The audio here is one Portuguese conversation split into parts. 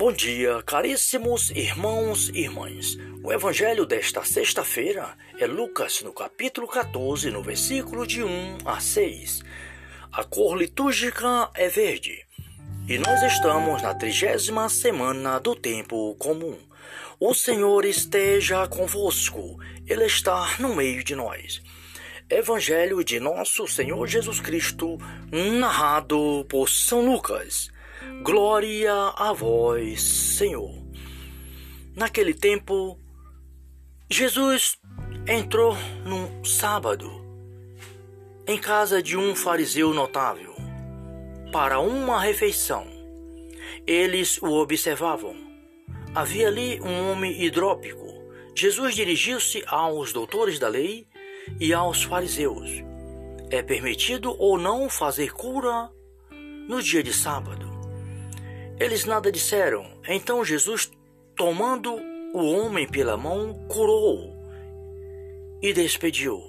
Bom dia, caríssimos irmãos e irmãs. O evangelho desta sexta-feira é Lucas, no capítulo 14, no versículo de 1 a 6. A cor litúrgica é verde e nós estamos na trigésima semana do tempo comum. O Senhor esteja convosco, Ele está no meio de nós. Evangelho de Nosso Senhor Jesus Cristo, narrado por São Lucas. Glória a vós, Senhor. Naquele tempo, Jesus entrou num sábado em casa de um fariseu notável para uma refeição. Eles o observavam. Havia ali um homem hidrópico. Jesus dirigiu-se aos doutores da lei e aos fariseus. É permitido ou não fazer cura no dia de sábado? Eles nada disseram. Então Jesus, tomando o homem pela mão, curou e despediu.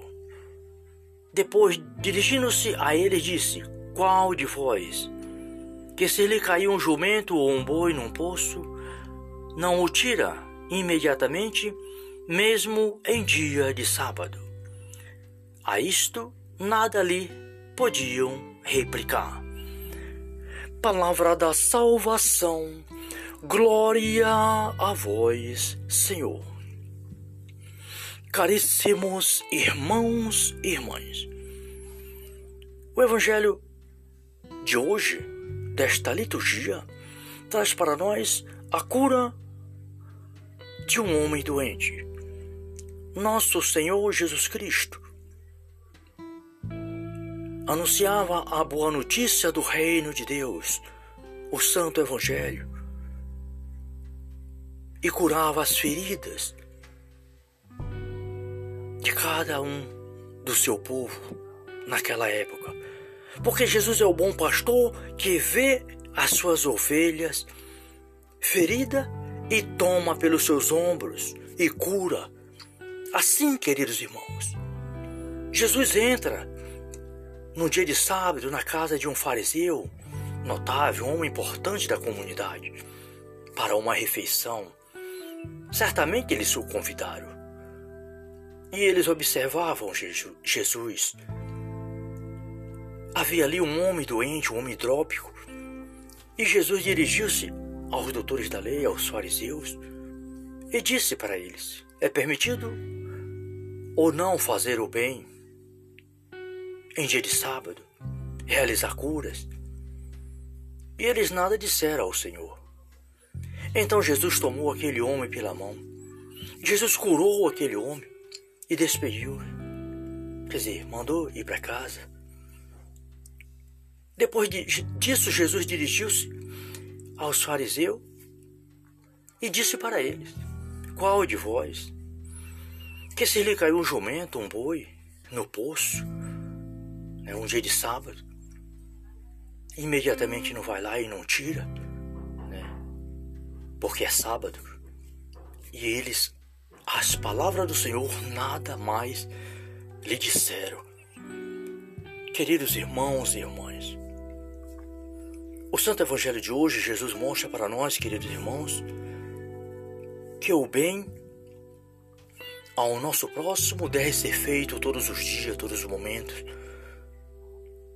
Depois, dirigindo-se a eles, disse: Qual de vós, que se lhe caiu um jumento ou um boi num poço, não o tira imediatamente, mesmo em dia de sábado? A isto nada lhe podiam replicar. Palavra da salvação, glória a vós, Senhor. Caríssimos irmãos e irmãs, o Evangelho de hoje, desta liturgia, traz para nós a cura de um homem doente. Nosso Senhor Jesus Cristo anunciava a boa notícia do reino de Deus, o Santo Evangelho, e curava as feridas de cada um do seu povo naquela época. Porque Jesus é o bom pastor que vê as suas ovelhas ferida e toma pelos seus ombros e cura. Assim, queridos irmãos, Jesus entra no dia de sábado, na casa de um fariseu notável, homem importante da comunidade, para uma refeição. Certamente eles o convidaram. E eles observavam Jesus. Havia ali um homem doente, um homem hidrópico. E Jesus dirigiu-se aos doutores da lei, aos fariseus, e disse para eles: É permitido ou não fazer o bem em dia de sábado, realizar curas. E eles nada disseram ao Senhor. Então Jesus tomou aquele homem pela mão. Jesus curou aquele homem e despediu. Quer dizer, mandou ir para casa. Depois disso, Jesus dirigiu-se aos fariseus e disse para eles: Qual de vós que se lhe caiu um jumento, um boi, no poço, é um dia de sábado, imediatamente não vai lá e não tira, né? Porque é sábado. E eles, as palavras do Senhor, nada mais lhe disseram. Queridos irmãos e irmãs, o Santo Evangelho de hoje, Jesus mostra para nós, queridos irmãos, que o bem ao nosso próximo deve ser feito todos os dias, todos os momentos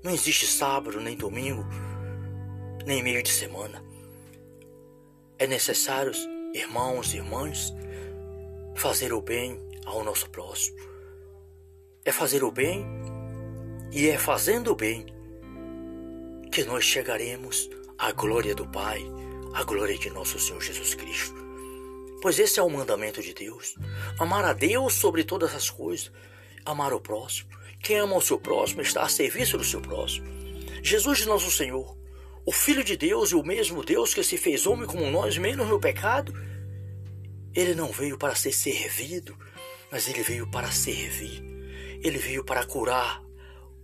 não existe sábado, nem domingo, nem meio de semana. É necessário, irmãos e irmãs, fazer o bem ao nosso próximo. É fazer o bem e é fazendo o bem que nós chegaremos à glória do Pai, à glória de nosso Senhor Jesus Cristo. Pois esse é o mandamento de Deus: amar a Deus sobre todas as coisas, amar o próximo. Quem ama o seu próximo está a serviço do seu próximo. Jesus de nosso Senhor, o Filho de Deus e o mesmo Deus que se fez homem como nós, menos no pecado, ele não veio para ser servido, mas ele veio para servir. Ele veio para curar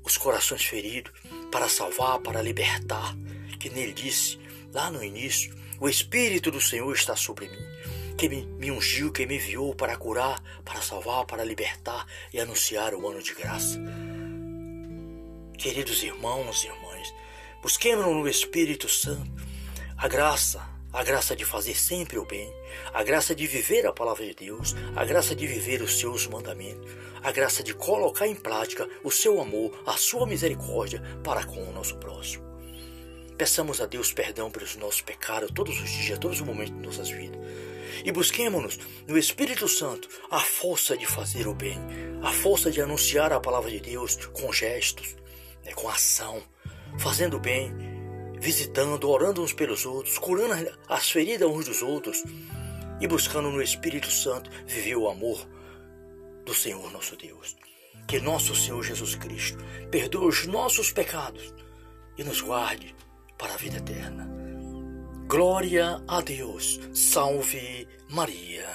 os corações feridos, para salvar, para libertar. Que nele disse, lá no início, o Espírito do Senhor está sobre mim que me, ungiu, que me enviou para curar, para salvar, para libertar e anunciar o ano de graça. Queridos irmãos e irmãs, busquemos no Espírito Santo a graça, a graça de fazer sempre o bem, a graça de viver a palavra de Deus, a graça de viver os seus mandamentos, a graça de colocar em prática o seu amor, a sua misericórdia para com o nosso próximo. Peçamos a Deus perdão pelos nossos pecados todos os dias, todos os momentos de nossas vidas. E busquemos no Espírito Santo a força de fazer o bem, a força de anunciar a palavra de Deus com gestos, né, com ação, fazendo o bem, visitando, orando uns pelos outros, curando as feridas uns dos outros e buscando no Espírito Santo viver o amor do Senhor nosso Deus. Que nosso Senhor Jesus Cristo perdoe os nossos pecados e nos guarde para a vida eterna. Glória a Deus. Salve Maria.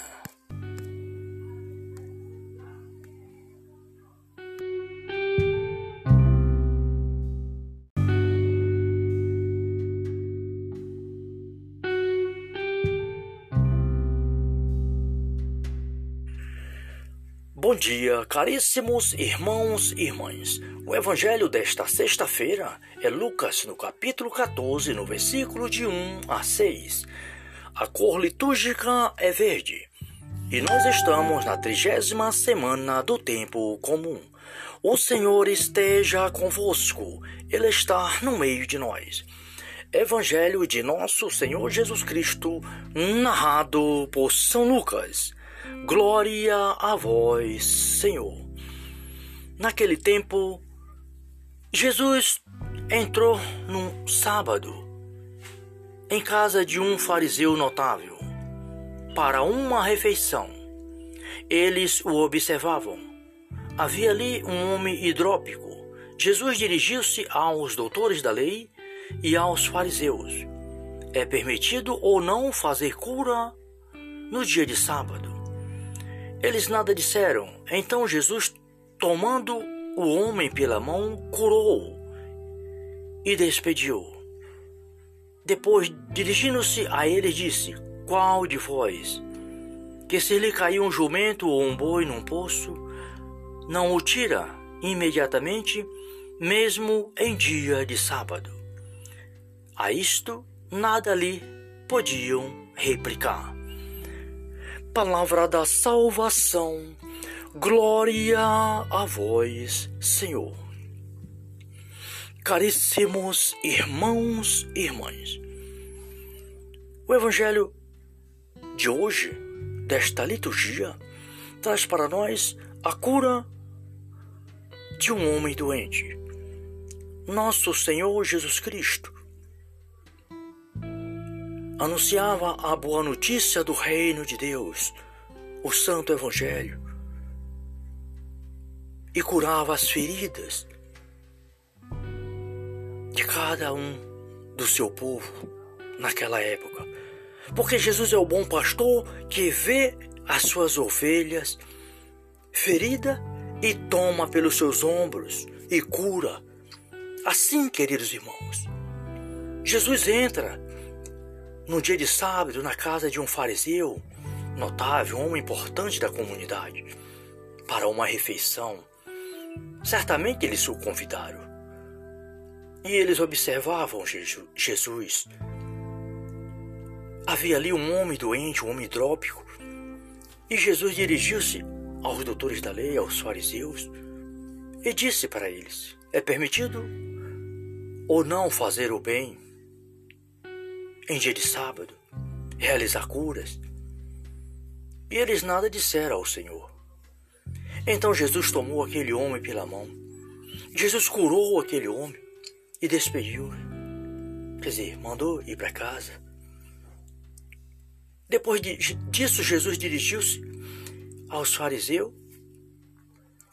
Bom dia, caríssimos irmãos e irmãs. O evangelho desta sexta-feira é Lucas, no capítulo 14, no versículo de 1 a 6. A cor litúrgica é verde e nós estamos na trigésima semana do tempo comum. O Senhor esteja convosco, Ele está no meio de nós. Evangelho de Nosso Senhor Jesus Cristo, narrado por São Lucas. Glória a vós, Senhor. Naquele tempo, Jesus entrou num sábado em casa de um fariseu notável para uma refeição. Eles o observavam. Havia ali um homem hidrópico. Jesus dirigiu-se aos doutores da lei e aos fariseus. É permitido ou não fazer cura no dia de sábado? Eles nada disseram. Então Jesus, tomando o homem pela mão, curou-o e despediu. Depois, dirigindo-se a ele, disse: Qual de vós, que se lhe caiu um jumento ou um boi num poço, não o tira imediatamente, mesmo em dia de sábado? A isto nada lhe podiam replicar palavra da salvação. Glória a vós, Senhor. Caríssimos irmãos e irmãs, o Evangelho de hoje, desta liturgia, traz para nós a cura de um homem doente. Nosso Senhor Jesus Cristo anunciava a boa notícia do reino de Deus, o santo evangelho, e curava as feridas de cada um do seu povo naquela época. Porque Jesus é o bom pastor que vê as suas ovelhas ferida e toma pelos seus ombros e cura. Assim, queridos irmãos, Jesus entra no dia de sábado, na casa de um fariseu notável, homem importante da comunidade, para uma refeição. Certamente eles o convidaram. E eles observavam Jesus. Havia ali um homem doente, um homem hidrópico, e Jesus dirigiu-se aos doutores da lei, aos fariseus, e disse para eles: É permitido ou não fazer o bem em dia de sábado, realizar curas. E eles nada disseram ao Senhor. Então Jesus tomou aquele homem pela mão. Jesus curou aquele homem e despediu. Quer dizer, mandou ir para casa. Depois disso, Jesus dirigiu-se aos fariseus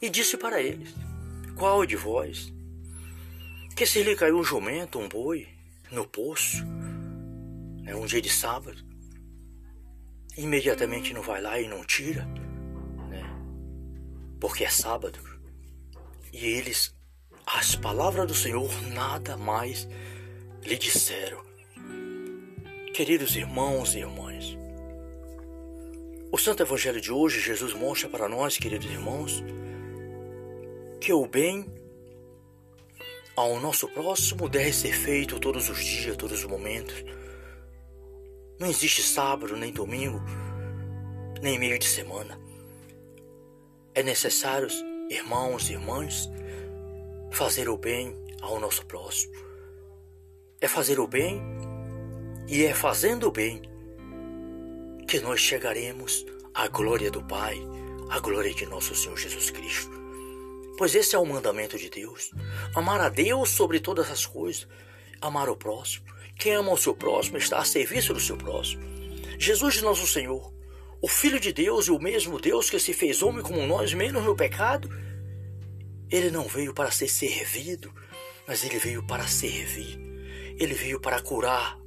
e disse para eles: Qual de vós que se lhe caiu um jumento, um boi, no poço, é um dia de sábado, imediatamente não vai lá e não tira, né? Porque é sábado. E eles, as palavras do Senhor, nada mais lhe disseram. Queridos irmãos e irmãs, o Santo Evangelho de hoje, Jesus mostra para nós, queridos irmãos, que o bem ao nosso próximo deve ser feito todos os dias, todos os momentos Não existe sábado, nem domingo, nem meio de semana. É necessário, irmãos e irmãs, fazer o bem ao nosso próximo. É fazer o bem e é fazendo o bem que nós chegaremos à glória do Pai, à glória de nosso Senhor Jesus Cristo. Pois esse é o mandamento de Deus: amar a Deus sobre todas as coisas, amar o próximo. Quem ama o seu próximo está a serviço do seu próximo. Jesus, nosso Senhor, o Filho de Deus e o mesmo Deus que se fez homem como nós, menos no pecado, ele não veio para ser servido, mas ele veio para servir. Ele veio para curar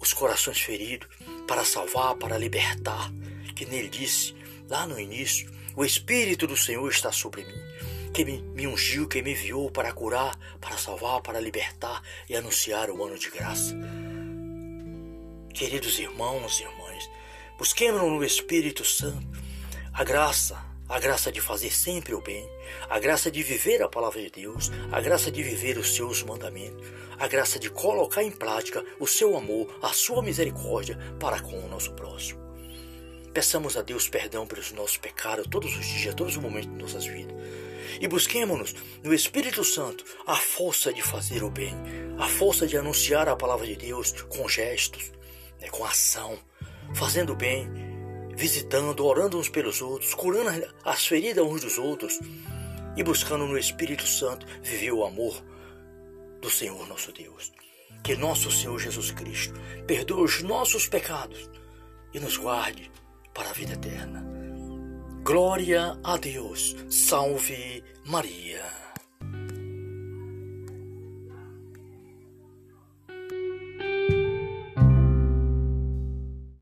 os corações feridos, para salvar, para libertar. Que nele disse, lá no início, o Espírito do Senhor está sobre mim, que me, me ungiu, que me enviou para curar, para salvar, para libertar e anunciar o ano de graça. Queridos irmãos e irmãs, busquemos no Espírito Santo a graça, a graça de fazer sempre o bem, a graça de viver a palavra de Deus, a graça de viver os seus mandamentos, a graça de colocar em prática o seu amor, a sua misericórdia para com o nosso próximo. Peçamos a Deus perdão pelos nossos pecados todos os dias, todos os momentos de nossas vidas. E busquemos-nos no Espírito Santo a força de fazer o bem, a força de anunciar a palavra de Deus com gestos, né, com ação, fazendo bem, visitando, orando uns pelos outros, curando as feridas uns dos outros e buscando no Espírito Santo viver o amor do Senhor nosso Deus. Que nosso Senhor Jesus Cristo perdoe os nossos pecados e nos guarde para a vida eterna. Glória a Deus. Salve Maria.